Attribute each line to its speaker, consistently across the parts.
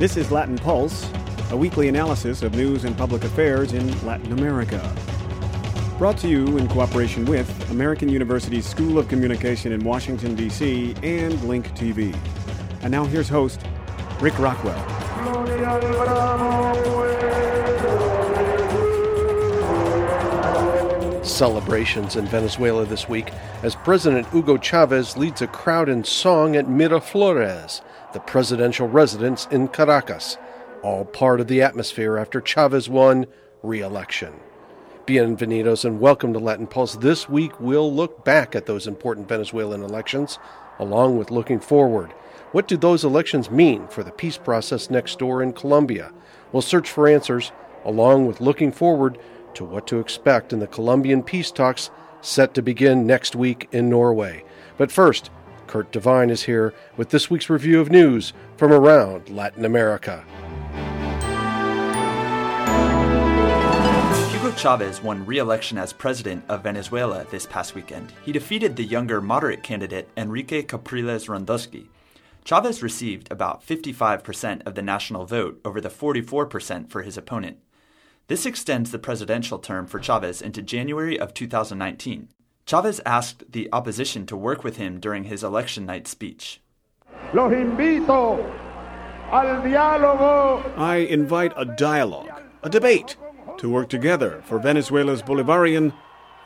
Speaker 1: This is Latin Pulse, a weekly analysis of news and public affairs in Latin America. Brought to you in cooperation with American University's School of Communication in Washington, D.C., and Link TV. And now here's host, Rick Rockwell.
Speaker 2: Celebrations in Venezuela this week as President Hugo Chavez leads a crowd in song at Miraflores, the presidential residence in Caracas, all part of the atmosphere after Chavez won re election. Bienvenidos and welcome to Latin Pulse. This week we'll look back at those important Venezuelan elections, along with looking forward. What do those elections mean for the peace process next door in Colombia? We'll search for answers, along with looking forward to what to expect in the Colombian peace talks set to begin next week in Norway. But first, Curt Devine is here with this week's review of news from around Latin America.
Speaker 3: Hugo Chavez won re election as president of Venezuela this past weekend. He defeated the younger moderate candidate Enrique Capriles Radonski. Chavez received about 55% of the national vote over the 44% for his opponent. This extends the presidential term for Chavez into January of 2019. Chavez asked the opposition to work with him during his election night speech.
Speaker 1: Los invito al diálogo. I invite a dialogue, a debate, to work together for Venezuela's Bolivarian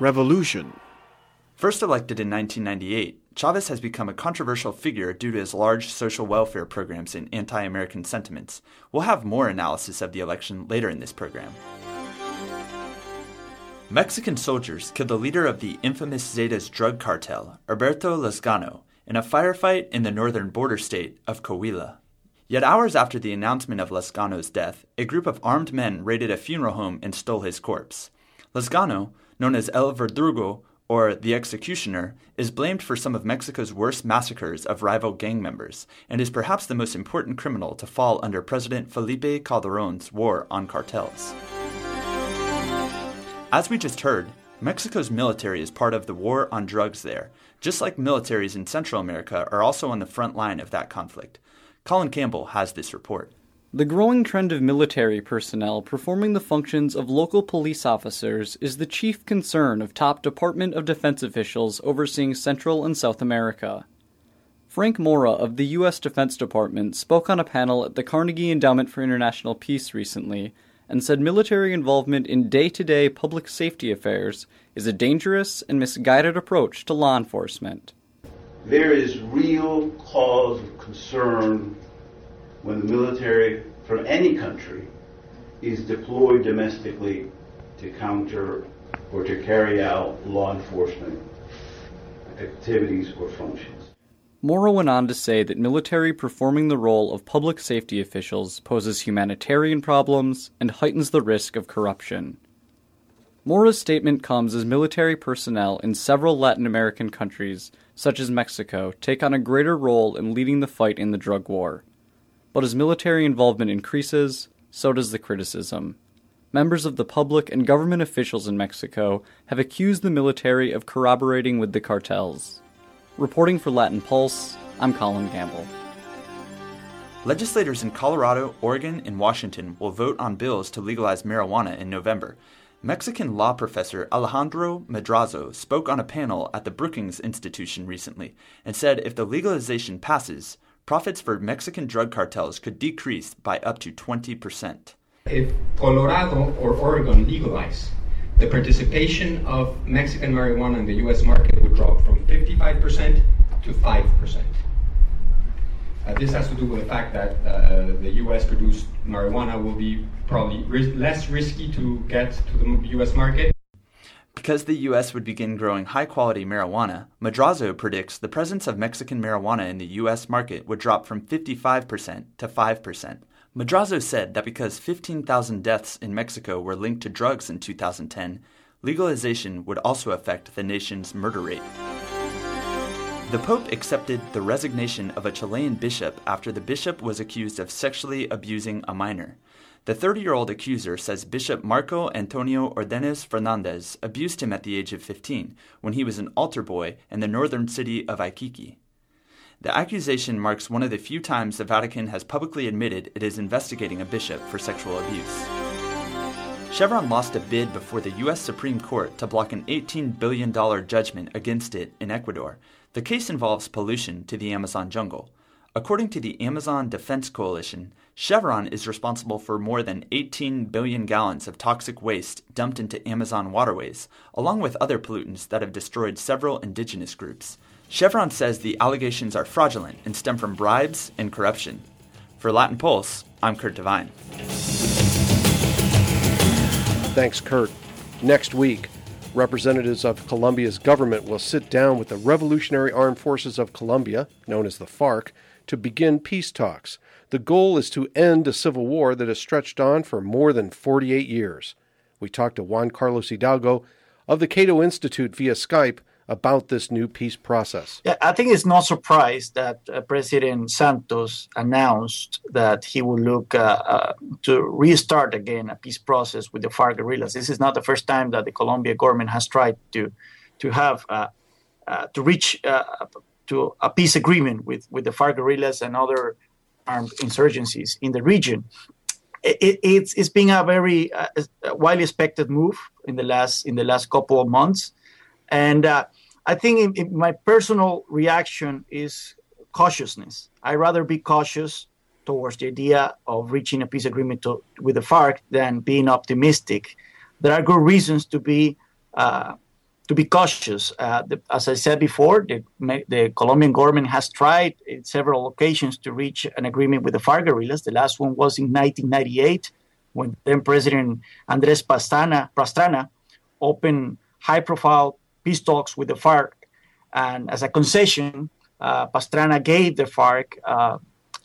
Speaker 1: revolution.
Speaker 3: First elected in 1998, Chavez has become a controversial figure due to his large social welfare programs and anti American sentiments. We'll have more analysis of the election later in this program. Mexican soldiers killed the leader of the infamous Zetas drug cartel, Alberto Lazcano, in a firefight in the northern border state of Coahuila. Yet hours after the announcement of Lazcano's death, a group of armed men raided a funeral home and stole his corpse. Lazcano, known as El Verdugo, or the executioner, is blamed for some of Mexico's worst massacres of rival gang members and is perhaps the most important criminal to fall under President Felipe Calderon's war on cartels. As we just heard, Mexico's military is part of the war on drugs there, just like militaries in Central America are also on the front line of that conflict. Colin Campbell has this report.
Speaker 4: The growing trend of military personnel performing the functions of local police officers is the chief concern of top Department of Defense officials overseeing Central and South America. Frank Mora of the U.S. Defense Department spoke on a panel at the Carnegie Endowment for International Peace recently and said military involvement in day to day public safety affairs is a dangerous and misguided approach to law enforcement.
Speaker 5: There is real cause of concern when the military from any country is deployed domestically to counter or to carry out law enforcement activities or functions.
Speaker 4: Mora went on to say that military performing the role of public safety officials poses humanitarian problems and heightens the risk of corruption. Mora's statement comes as military personnel in several Latin American countries, such as Mexico, take on a greater role in leading the fight in the drug war. But as military involvement increases, so does the criticism. Members of the public and government officials in Mexico have accused the military of corroborating with the cartels. Reporting for Latin Pulse, I'm Colin Campbell.
Speaker 3: Legislators in Colorado, Oregon, and Washington will vote on bills to legalize marijuana in November. Mexican law professor Alejandro Madrazo spoke on a panel at the Brookings Institution recently and said if the legalization passes, profits for Mexican drug cartels could decrease by up to 20%.
Speaker 6: If Colorado or Oregon legalize, the participation of Mexican marijuana in the US market drop from 55% to 5%. Uh, this has to do with the fact that uh, the US produced marijuana will be probably ris- less risky to get to the US market
Speaker 3: because the U.S. would begin growing high quality marijuana, Madrazo predicts the presence of Mexican marijuana in the U.S. market would drop from 55% to 5%. Madrazo said that because 15,000 deaths in Mexico were linked to drugs in 2010, legalization would also affect the nation's murder rate. The Pope accepted the resignation of a Chilean bishop after the bishop was accused of sexually abusing a minor. The 30 year old accuser says Bishop Marco Antonio Ordenes Fernandez abused him at the age of 15 when he was an altar boy in the northern city of Iquique. The accusation marks one of the few times the Vatican has publicly admitted it is investigating a bishop for sexual abuse. Chevron lost a bid before the U.S. Supreme Court to block an $18 billion judgment against it in Ecuador. The case involves pollution to the Amazon jungle. According to the Amazon Defense Coalition, Chevron is responsible for more than 18 billion gallons of toxic waste dumped into Amazon waterways, along with other pollutants that have destroyed several indigenous groups. Chevron says the allegations are fraudulent and stem from bribes and corruption. For Latin Pulse, I'm Curt Devine.
Speaker 2: Thanks, Curt. Next week, representatives of Colombia's government will sit down with the Revolutionary Armed Forces of Colombia, known as the FARC, to begin peace talks. The goal is to end a civil war that has stretched on for more than 48 years. We talked to Juan Carlos Hidalgo of the Cato Institute via Skype about this new peace process.
Speaker 7: Yeah, I think it's no surprise that uh, President Santos announced that he will look uh, uh, to restart again a peace process with the FARC guerrillas. This is not the first time that the Colombian government has tried to to have uh, uh, to reach uh, to a peace agreement with, with the FARC guerrillas and other armed insurgencies in the region. It, it's it's been a very widely expected move in the last in the last couple of months, and uh, I think in, in my personal reaction is cautiousness. I rather be cautious towards the idea of reaching a peace agreement to, with the FARC than being optimistic. There are good reasons to be uh, to be cautious. Uh, the, as I said before, the, the, Colombian government has tried in several occasions to reach an agreement with the FARC guerrillas. The last one was in 1998 when then President Andres Pastrana, Pastrana opened high profile peace talks with the FARC. And as a concession, uh, Pastrana gave the FARC, uh,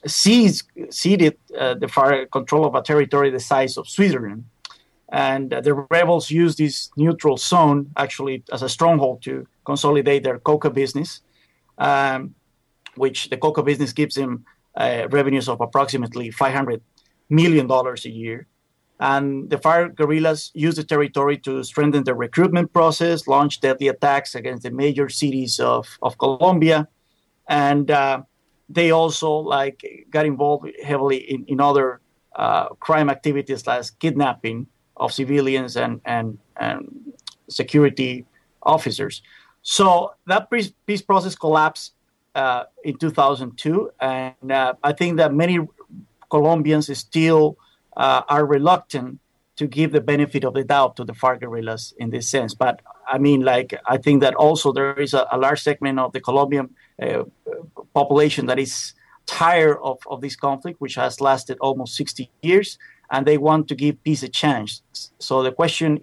Speaker 7: seized, ceded uh, the FARC control of a territory the size of Switzerland and the rebels used this neutral zone actually as a stronghold to consolidate their coca business, um, which the coca business gives them revenues of approximately 500 million dollars a year. And the FARC guerrillas used the territory to strengthen the recruitment process, launch deadly attacks against the major cities of, of Colombia, and uh, they also like got involved heavily in, in other uh, crime activities like kidnapping of civilians and, and, and security officers. So that peace process collapsed uh, in 2002, and uh, I think that many Colombians still uh, are reluctant to give the benefit of the doubt to the FARC guerrillas in this sense. But I mean, like, I think that also there is a, a large segment of the Colombian uh, population that is tired of, of this conflict, which has lasted almost 60 years and they want to give peace a chance. So the question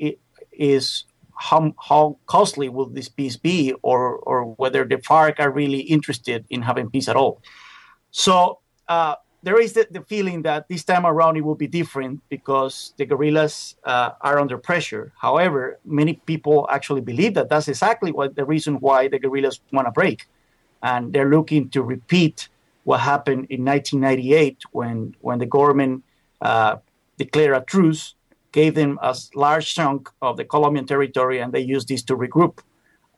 Speaker 7: is how, how costly will this peace be, or, or whether the FARC are really interested in having peace at all. So uh, there is the, the, feeling that this time around it will be different because the guerrillas uh, are under pressure. However, many people actually believe that that's exactly what the reason why the guerrillas want to break, and they're looking to repeat what happened in 1998 when when the government uh, declare a truce, gave them a large chunk of the Colombian territory, and they used this to regroup.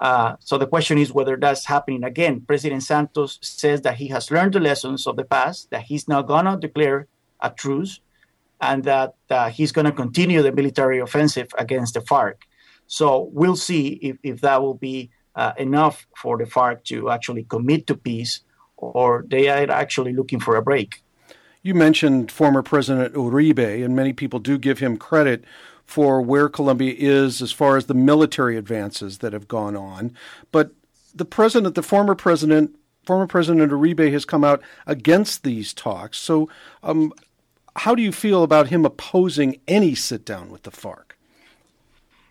Speaker 7: Uh, so the question is whether that's happening again. President Santos says that he has learned the lessons of the past, that he's not going to declare a truce, and that uh, he's going to continue the military offensive against the FARC. So we'll see if, if that will be uh, enough for the FARC to actually commit to peace, or they are actually looking for a break.
Speaker 2: You mentioned former President Uribe, and many people do give him credit for where Colombia is as far as the military advances that have gone on. But the president, the former president, former President Uribe has come out against these talks. So, um, how do you feel about him opposing any sit down with the FARC?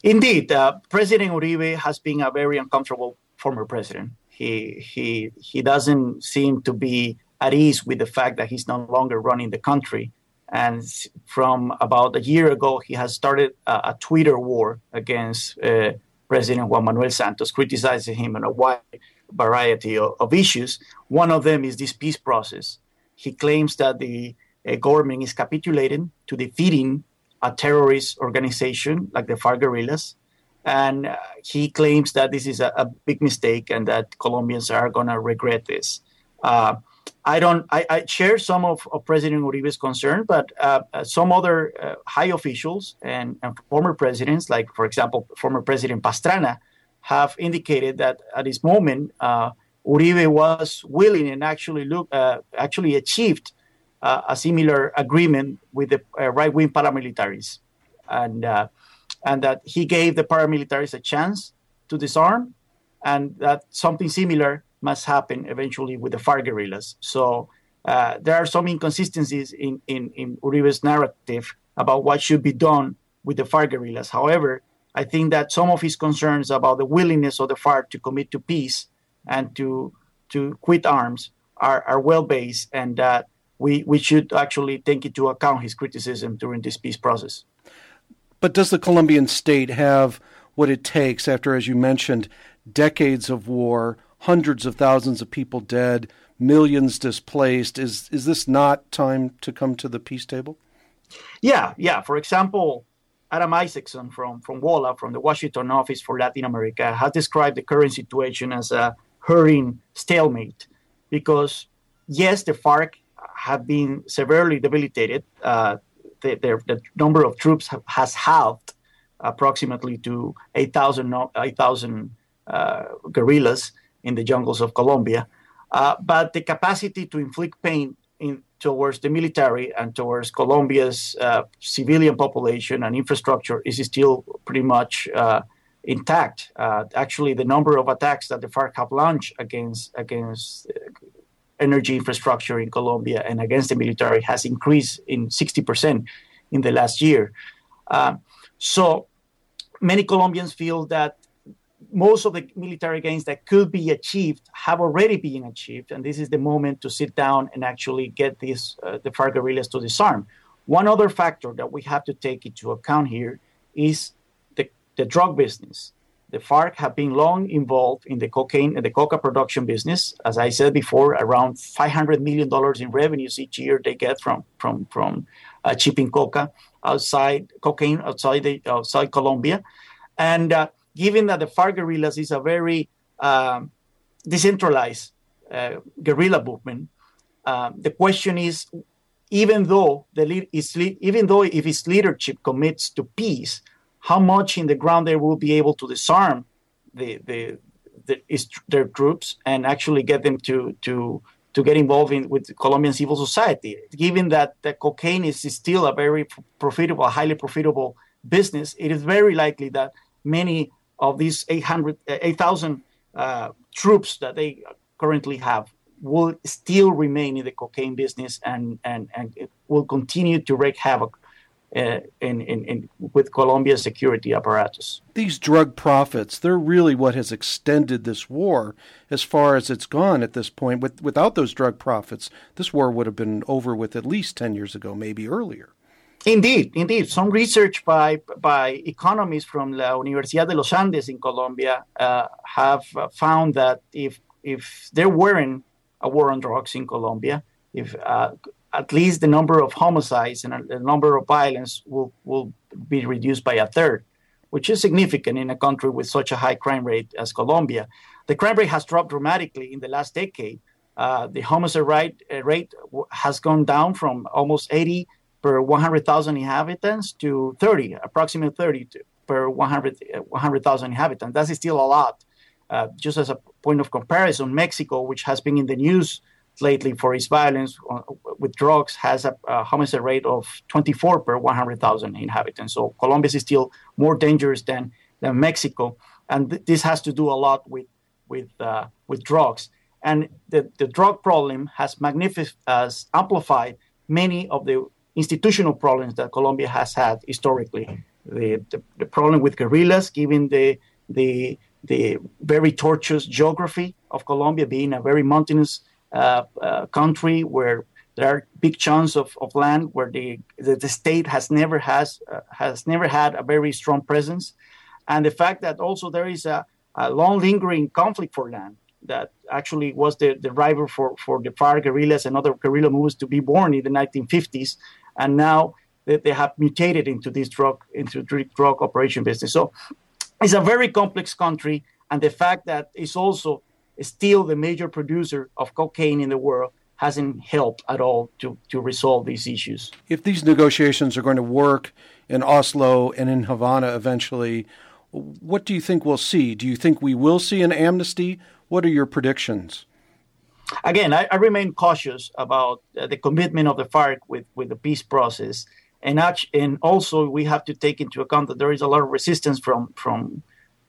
Speaker 7: Indeed, uh, President Uribe has been a very uncomfortable former president. He he he doesn't seem to be at ease with the fact that he's no longer running the country. And from about a year ago, he has started a, a Twitter war against uh, President Juan Manuel Santos, criticizing him on a wide variety of, of, issues. One of them is this peace process. He claims that the uh, government is capitulating to defeating a terrorist organization like the FARC guerrillas. And uh, he claims that this is a, a, big mistake and that Colombians are going to regret this. Uh, I don't. I, I, share some of, of President Uribe's concern, but uh, uh, some other uh, high officials and, and, former presidents, like for example, former President Pastrana, have indicated that at this moment uh, Uribe was willing and actually look uh, actually achieved uh, a similar agreement with the right-wing paramilitaries, and and that he gave the paramilitaries a chance to disarm, and that something similar must happen eventually with the FARC guerrillas. So uh, there are some inconsistencies in, in, in Uribe's narrative about what should be done with the FARC guerrillas. However, I think that some of his concerns about the willingness of the FARC to commit to peace and to to quit arms are, are well based, and that we, we should actually take into account his criticism during this peace process.
Speaker 2: But does the Colombian state have what it takes after, as you mentioned, decades of war, hundreds of thousands of people dead, millions displaced. Is is this not time to come to the peace table?
Speaker 7: Yeah, yeah. For example, Adam Isacson from from WOLA, from the Washington office for Latin America, has described the current situation as a hurting stalemate, because yes, the FARC have been severely debilitated. Uh, the, the, the, number of troops have, has halved approximately to 8,000 8, uh, guerrillas in the jungles of Colombia. Uh, but the capacity to inflict pain in, towards the military and towards Colombia's uh, civilian population and infrastructure is still pretty much uh, intact. Uh, actually, the number of attacks that the FARC have launched against against uh, energy infrastructure in Colombia and against the military has increased in 60% in the last year. Uh, so many Colombians feel that most of the military gains that could be achieved have already been achieved, and this is the moment to sit down and actually get these uh, the FARC guerrillas to disarm. One other factor that we have to take into account here is the, the drug business. The FARC have been long involved in the cocaine and the coca production business. As I said before, around 500 million dollars in revenues each year they get from from from uh, shipping coca outside cocaine outside the, outside Colombia, and uh, given that the FARC guerrillas is a very um, decentralized uh, guerrilla movement, uh, the question is, even though the lead is even though if its leadership commits to peace, how much in the ground they will be able to disarm the, the, the their troops and actually get them to to to get involved in, with Colombian civil society. Given that the cocaine is still a very profitable, highly profitable business, it is very likely that many of these 800, 8,000 uh, troops that they currently have will still remain in the cocaine business and, and, and will continue to wreak havoc uh, in, in, in, with Colombia's security apparatus.
Speaker 2: These drug profits, they're really what has extended this war as far as it's gone at this point. With, without those drug profits, this war would have been over with at least 10 years ago, maybe earlier.
Speaker 7: Indeed, indeed. Some research by, by economists from La Universidad de los Andes in Colombia uh, have found that if, if there weren't a war on drugs in Colombia, if uh, at least the number of homicides and the number of violence will, will be reduced by a third, which is significant in a country with such a high crime rate as Colombia. The crime rate has dropped dramatically in the last decade. Uh, the homicide rate, uh, rate has gone down from almost 80 per 100,000 inhabitants to 30, approximately 30 per 100,000 100, inhabitants. That is still a lot. Uh, just as a point of comparison, Mexico, which has been in the news lately for its violence uh, with drugs, has a, a homicide rate of 24 per 100,000 inhabitants. So Colombia is still more dangerous than, than Mexico. And th- this has to do a lot with, with, uh, with drugs. And the, the drug problem has, magnific- has amplified many of the institutional problems that Colombia has had historically. The, the, the problem with guerrillas, given the, the, the very tortuous geography of Colombia, being a very mountainous uh, uh, country where there are big chunks of, of land where the, the, the state has never has uh, has never had a very strong presence, and the fact that also there is a, a long lingering conflict for land that actually was the, the driver for, for the FARC guerrillas and other guerrilla movements to be born in the 1950s and now they, they have mutated into this drug into drug operation business. So it's a very complex country, and the fact that it's also still the major producer of cocaine in the world, hasn't helped at all to, to resolve these issues.
Speaker 2: If these negotiations are going to work in Oslo and in Havana eventually, what do you think we'll see? Do you think we will see an amnesty? What are your predictions?
Speaker 7: Again, I, I remain cautious about uh, the commitment of the FARC with, with the peace process. And, and also, we have to take into account that there is a lot of resistance from, from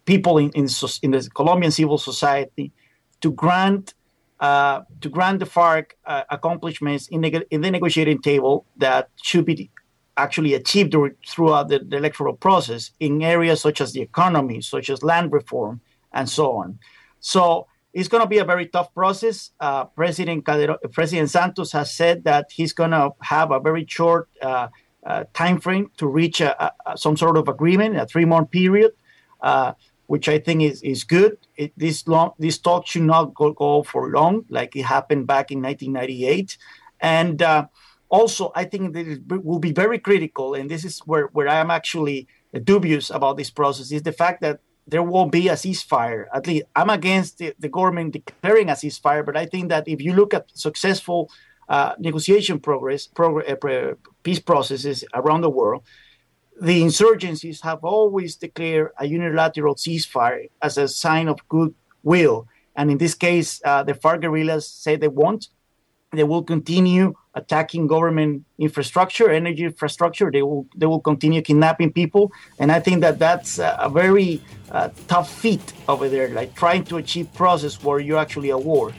Speaker 7: people in, in, in the Colombian civil society to grant uh, to grant the FARC uh, accomplishments in, neg- in, the negotiating table that should be actually achieved throughout the, the, electoral process in areas such as the economy, such as land reform, and so on. So it's going to be a very tough process. Uh, President President Santos has said that he's going to have a very short uh, uh, time frame to reach a, a, some sort of agreement, a three-month period. Uh, which I think is, is good. It, this long this talk should not go, go for long, like it happened back in 1998. And uh, also, I think that it will be very critical, and this is where, where I am actually dubious about this process, is the fact that there won't be a ceasefire. At least I'm against the, the government declaring a ceasefire, but I think that if you look at successful uh, negotiation progress, uh, peace processes around the world, the insurgencies have always declared a unilateral ceasefire as a sign of goodwill. And in this case, uh, the FARC guerrillas say they won't. They will continue attacking government infrastructure, energy infrastructure. They will they will continue kidnapping people, and I think that that's a, very uh, tough feat over there, like trying to achieve process where you're actually at war.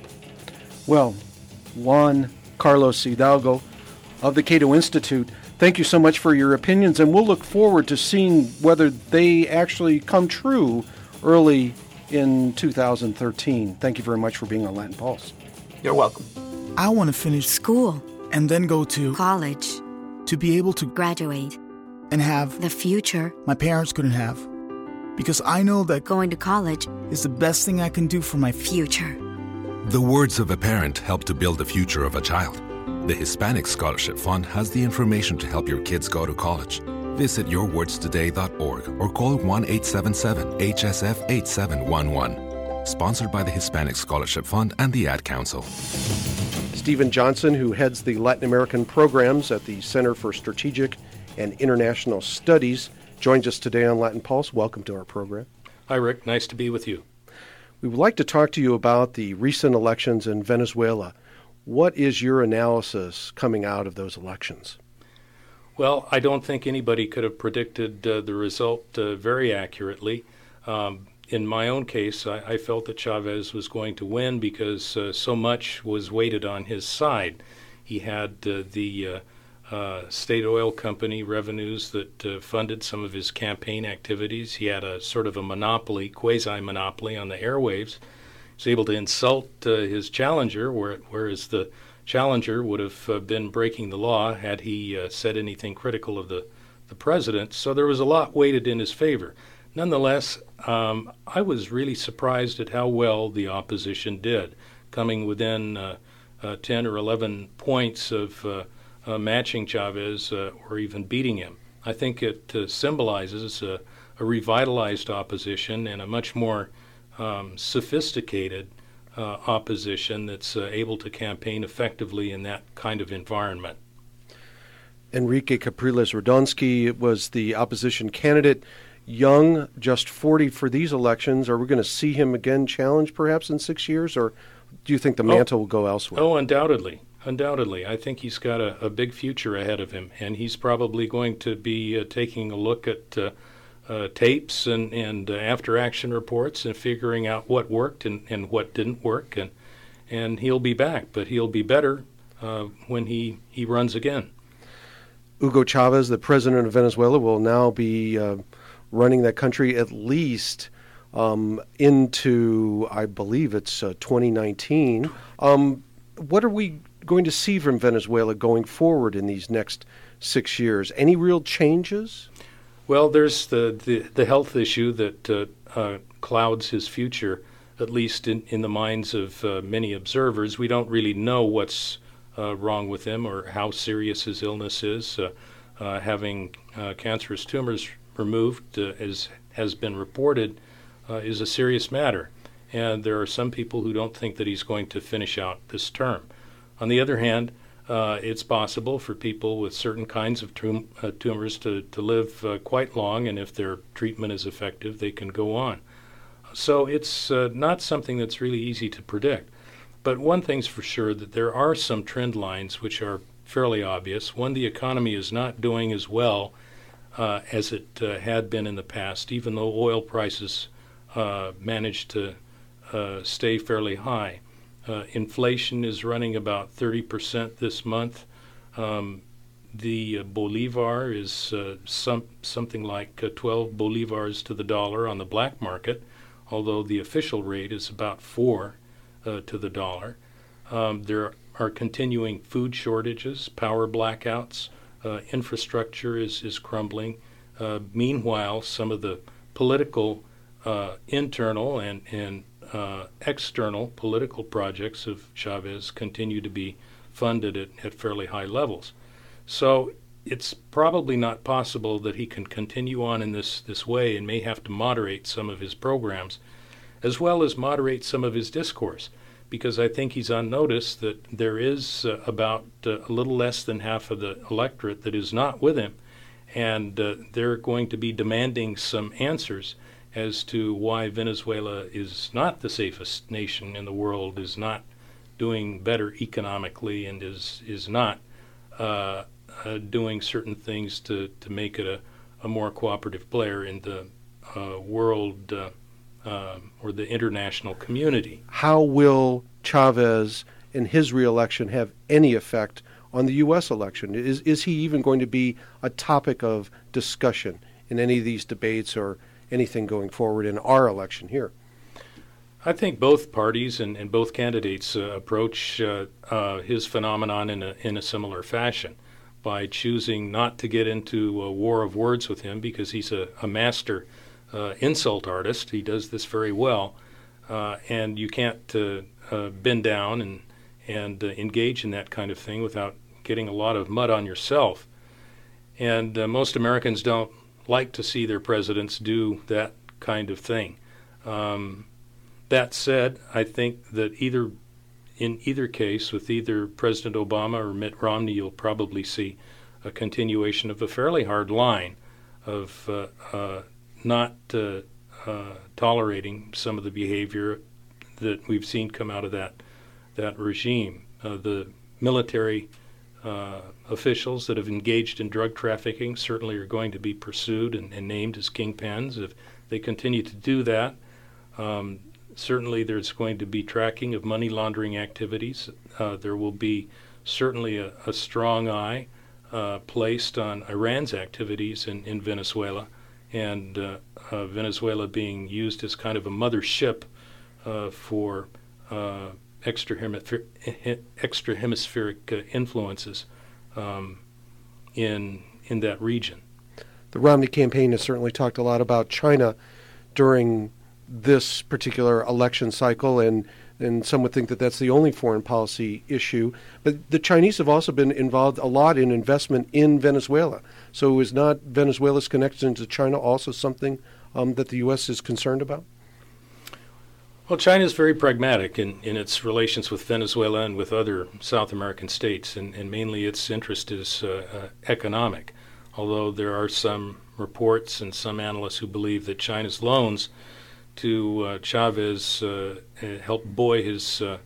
Speaker 2: Well, Juan Carlos Hidalgo of the Cato Institute Thank you so much for your opinions, and we'll look forward to seeing whether they actually come true early in 2013. Thank you very much for being on Latin Pulse.
Speaker 7: You're welcome.
Speaker 8: I want to finish
Speaker 9: school
Speaker 8: and then go to
Speaker 9: college
Speaker 8: to be able to
Speaker 9: graduate
Speaker 8: and have
Speaker 9: the future
Speaker 8: my parents couldn't have. Because I know that
Speaker 9: going to college
Speaker 8: is the best thing I can do for my
Speaker 9: future.
Speaker 10: The words of a parent help to build the future of a child. The Hispanic Scholarship Fund has the information to help your kids go to college. Visit yourwordstoday.org or call 1 877 HSF 8711. Sponsored by the Hispanic Scholarship Fund and the Ad Council.
Speaker 2: Stephen Johnson, who heads the Latin American programs at the Center for Strategic and International Studies, joins us today on Latin Pulse. Welcome to our program.
Speaker 11: Hi, Rick. Nice to be with you.
Speaker 2: We would like to talk to you about the recent elections in Venezuela. What is your analysis coming out of those elections?
Speaker 11: Well, I don't think anybody could have predicted uh, the result uh, very accurately. Um, in my own case, I, I, felt that Chavez was going to win because uh, so much was weighted on his side. He had uh, the uh, uh, state oil company revenues that funded some of his campaign activities. He had a sort of a monopoly, quasi monopoly on the airwaves He was able to insult uh, his challenger, whereas the challenger would have uh, been breaking the law had he uh, said anything critical of the, the president. So there was a lot weighted in his favor. Nonetheless, um, I was really surprised at how well the opposition did, coming within uh, uh, 10 or 11 points of uh, matching Chavez or even beating him. I think it symbolizes a revitalized opposition and a much more um, sophisticated uh, opposition that's uh, able to campaign effectively in that kind of environment.
Speaker 2: Enrique Capriles Radonski was the opposition candidate. Young, just 40 for these elections. Are we going to see him again challenge perhaps in six years, or do you think the oh. mantle oh, will go elsewhere?
Speaker 11: Oh, undoubtedly. Undoubtedly. I think he's got a, a, big future ahead of him, and he's probably going to be uh, taking a look at uh, uh, tapes and, and uh, after action reports and figuring out what worked and, and what didn't work. And, and he'll be back, but he'll be better uh, when he, he runs again.
Speaker 2: Hugo Chavez, the president of Venezuela, will now be uh, running that country at least um, into, I believe it's uh, 2019. Um, what are we going to see from Venezuela going forward in these next six years? Any real changes?
Speaker 11: Well, there's the, the, the health issue that uh, uh, clouds his future, at least in, in the minds of uh, many observers. We don't really know what's uh, wrong with him or how serious his illness is. Uh, having cancerous tumors removed, as has been reported, is a serious matter. and there are some people who don't think that he's going to finish out this term. On the other hand, uh, it's possible for people with certain kinds of tum- uh, tumors to, to live uh, quite long, and if their treatment is effective, they can go on. So it's uh, not something that's really easy to predict. But one thing's for sure that there are some trend lines which are fairly obvious. One, the economy is not doing as well uh, as it uh, had been in the past, even though oil prices managed to stay fairly high. Uh, inflation is running about 30% this month. Um, the uh, bolivar is uh, some, something like uh, 12 bolivars to the dollar on the black market, although the official rate is about 4 uh, to the dollar. Um, there are continuing food shortages, power blackouts, uh, Uh, infrastructure is, is crumbling. Uh, meanwhile, some of the political, uh, internal, and, and uh, external political projects of Chavez continue to be funded at, at fairly high levels. So it's probably not possible that he can continue on in this, this way and may have to moderate some of his programs, as well as moderate some of his discourse, because I think he's on notice that there is uh, about uh, a little less than half of the electorate that is not with him, and uh, they're going to be demanding some answers as to why Venezuela is not the safest nation in the world, is not doing better economically, and is is not uh, uh, doing certain things to, to make it a, a more cooperative player in the uh, world um, or the international community.
Speaker 2: How will Chavez and his reelection have any effect on the U.S. election? Is is he even going to be a topic of discussion in any of these debates or anything going forward in our election here?
Speaker 11: I think both parties and, and both candidates uh, approach uh, uh, his phenomenon in a, in a similar fashion by choosing not to get into a war of words with him because he's a, a master uh, insult artist. He does this very well, uh, and you can't uh, bend down and and engage in that kind of thing without getting a lot of mud on yourself. And most Americans don't like to see their presidents do that kind of thing. Um, that said, I think that either in either case, with either President Obama or Mitt Romney, you'll probably see a continuation of a fairly hard line of uh, uh, not uh, uh tolerating some of the behavior that we've seen come out of that that regime. Uh, the military uh, officials that have engaged in drug trafficking certainly are going to be pursued and, and named as kingpins. If they continue to do that, um, certainly there's going to be tracking of money laundering activities. Uh, there will be certainly a, a strong eye placed on Iran's activities in, in Venezuela, and uh, uh Venezuela being used as kind of a mothership uh, for uh, extra, extra hemispheric influences um, in in that region.
Speaker 2: The Romney campaign has certainly talked a lot about China during this particular election cycle, and and some would think that that's the only foreign policy issue. But the Chinese have also been involved a lot in investment in Venezuela. So is not Venezuela's connection to China also something um, that the U.S. is concerned about?
Speaker 11: Well, China is very pragmatic in, in its relations with Venezuela and with other South American states, and, and mainly its interest is uh, uh, economic. Although there are some reports and some analysts who believe that China's loans to uh, Chavez uh, helped buoy his uh,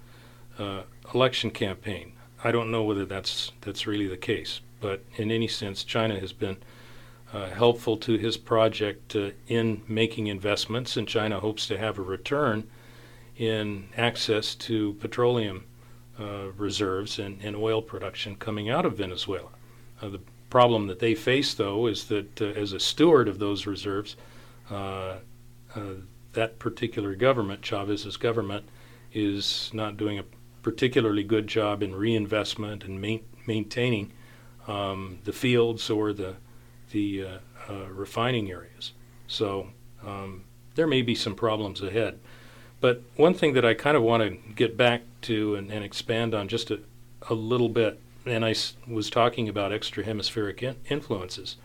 Speaker 11: uh, election campaign. I don't know whether that's that's really the case, but in any sense, China has been helpful to his project in making investments, and China hopes to have a return in access to petroleum uh, reserves and, and, oil production coming out of Venezuela. Uh, the problem that they face, though, is that uh, as a steward of those reserves, uh, uh, that particular government, Chavez's government, is not doing a particularly good job in reinvestment and ma- maintaining um, the fields or the the uh, refining areas. So um, there may be some problems ahead. But one thing that I kind of want to get back to and, and expand on just a, a little bit, and I s- was talking about extra hemispheric in- influences.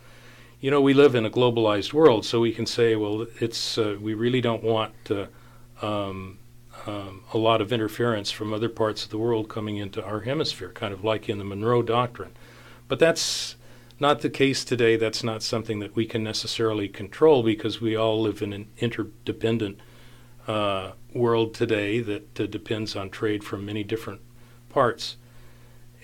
Speaker 11: You know, we live in a globalized world, so we can say, well, it's uh, we really don't want uh, um, um, a lot of interference from other parts of the world coming into our hemisphere, kind of like in the Monroe Doctrine. But that's not the case today. That's not something that we can necessarily control because we all live in an interdependent uh, world today that uh, depends on trade from many different parts.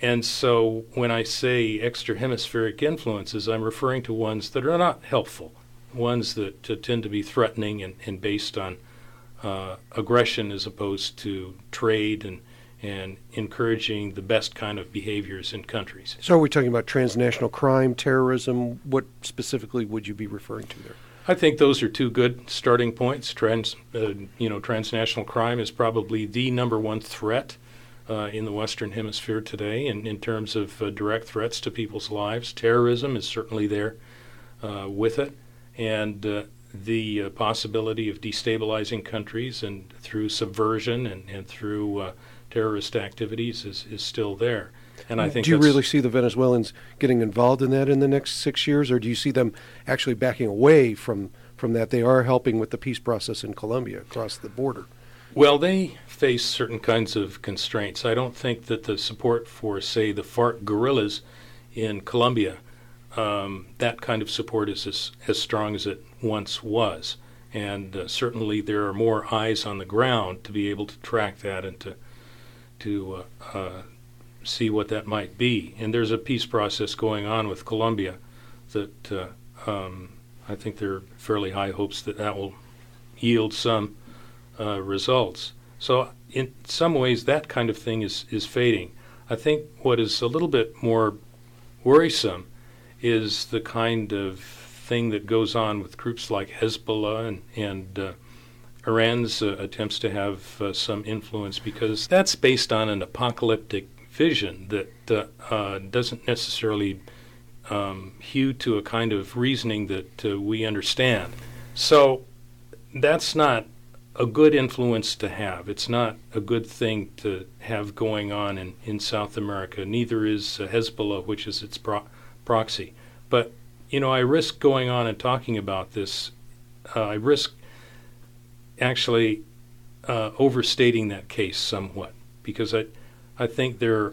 Speaker 11: And so when I say extra hemispheric influences, I'm referring to ones that are not helpful, ones that uh, tend to be threatening and, and based on uh, aggression as opposed to trade and and encouraging the best kind of behaviors in countries.
Speaker 2: So, are we talking about transnational crime, terrorism? What specifically would you be referring to there?
Speaker 11: I think those are two good starting points. Trans, uh, you know, transnational crime is probably the number one threat uh, in the Western Hemisphere today, in, in terms of uh, direct threats to people's lives. Terrorism is certainly there uh, with it, and uh, the uh, possibility of destabilizing countries and through subversion and, and through terrorist activities is, is still there. And I think
Speaker 2: do you really see the Venezuelans getting involved in that in the next six years, or do you see them actually backing away from from that? They are helping with the peace process in Colombia across the border.
Speaker 11: Well, they face certain kinds of constraints. I don't think that the support for, say, the FARC guerrillas in Colombia, um, that kind of support is as, as strong as it once was. And uh, certainly there are more eyes on the ground to be able to track that and to to uh, uh, see what that might be. And there's a peace process going on with Colombia that uh, um, I think there are fairly high hopes that that will yield some uh, results. So in some ways, that kind of thing is is fading. I think what is a little bit more worrisome is the kind of thing that goes on with groups like Hezbollah and, and uh, Iran's uh, attempts to have uh, some influence because that's based on an apocalyptic vision that uh, uh doesn't necessarily um, hew to a kind of reasoning that we understand. So that's not a good influence to have. It's not a good thing to have going on in, in South America. Neither is uh, Hezbollah, which is its pro- proxy. But, you know, I risk going on and talking about this. I risk actually uh, overstating that case somewhat because I, I think there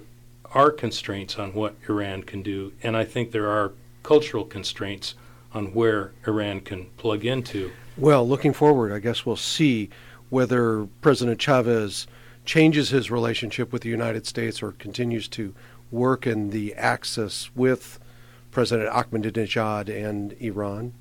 Speaker 11: are constraints on what Iran can do, and I think there are cultural constraints on where Iran can plug into.
Speaker 2: Well, looking forward, I guess we'll see whether President Chavez changes his relationship with the United States or continues to work in the axis with President Ahmadinejad and Iran.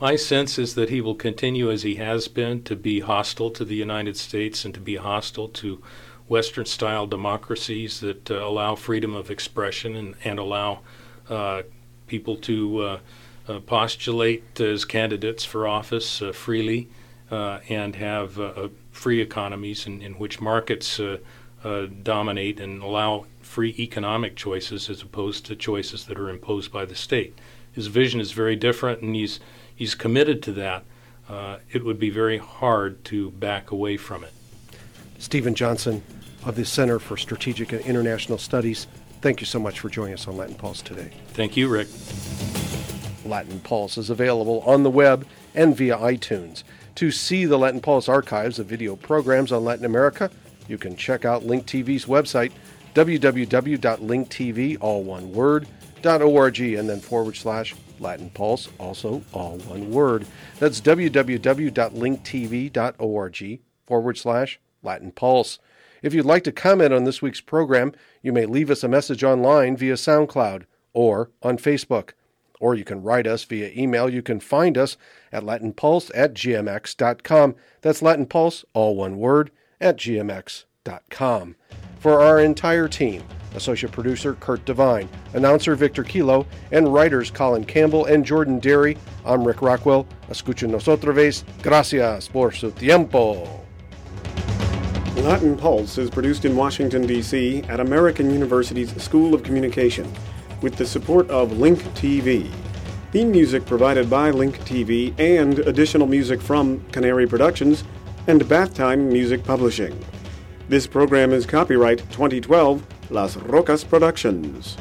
Speaker 11: My sense is that he will continue as he has been to be hostile to the United States and to be hostile to Western style democracies that uh, allow freedom of expression and, and allow uh, people to uh, postulate as candidates for office uh, freely uh, and have free economies in, in which markets dominate and allow free economic choices as opposed to choices that are imposed by the state. His vision is very different, and he's he's committed to that, uh, it would be very hard to back away from it.
Speaker 2: Stephen Johnson of the Center for Strategic and International Studies, thank you so much for joining us on Latin Pulse today.
Speaker 11: Thank you, Rick.
Speaker 2: Latin Pulse is available on the web and via iTunes. To see the Latin Pulse archives of video programs on Latin America, you can check out Link TV's website, www.linktv, all one word, .org, and then forward slash Latin Pulse, also all one word. That's www.linktv.org forward slash Latin Pulse. If you'd like to comment on this week's program, you may leave us a message online via SoundCloud or on Facebook. Or you can write us via email. You can find us at latinpulse at gmx.com. That's latinpulse, all one word, at gmx.com. For our entire team, associate producer Curt Devine, announcer Victor Kilo, and writers Colin Campbell and Jordan D'eri. I'm Rick Rockwell. Escuchen otra vez. Gracias por su tiempo.
Speaker 1: Latin Pulse is produced in Washington, D.C. at American University's School of Communication with the support of Link TV. Theme music provided by Link TV and additional music from Canary Productions and Bath Time Music Publishing. This program is copyright 2012 Las Rocas Productions.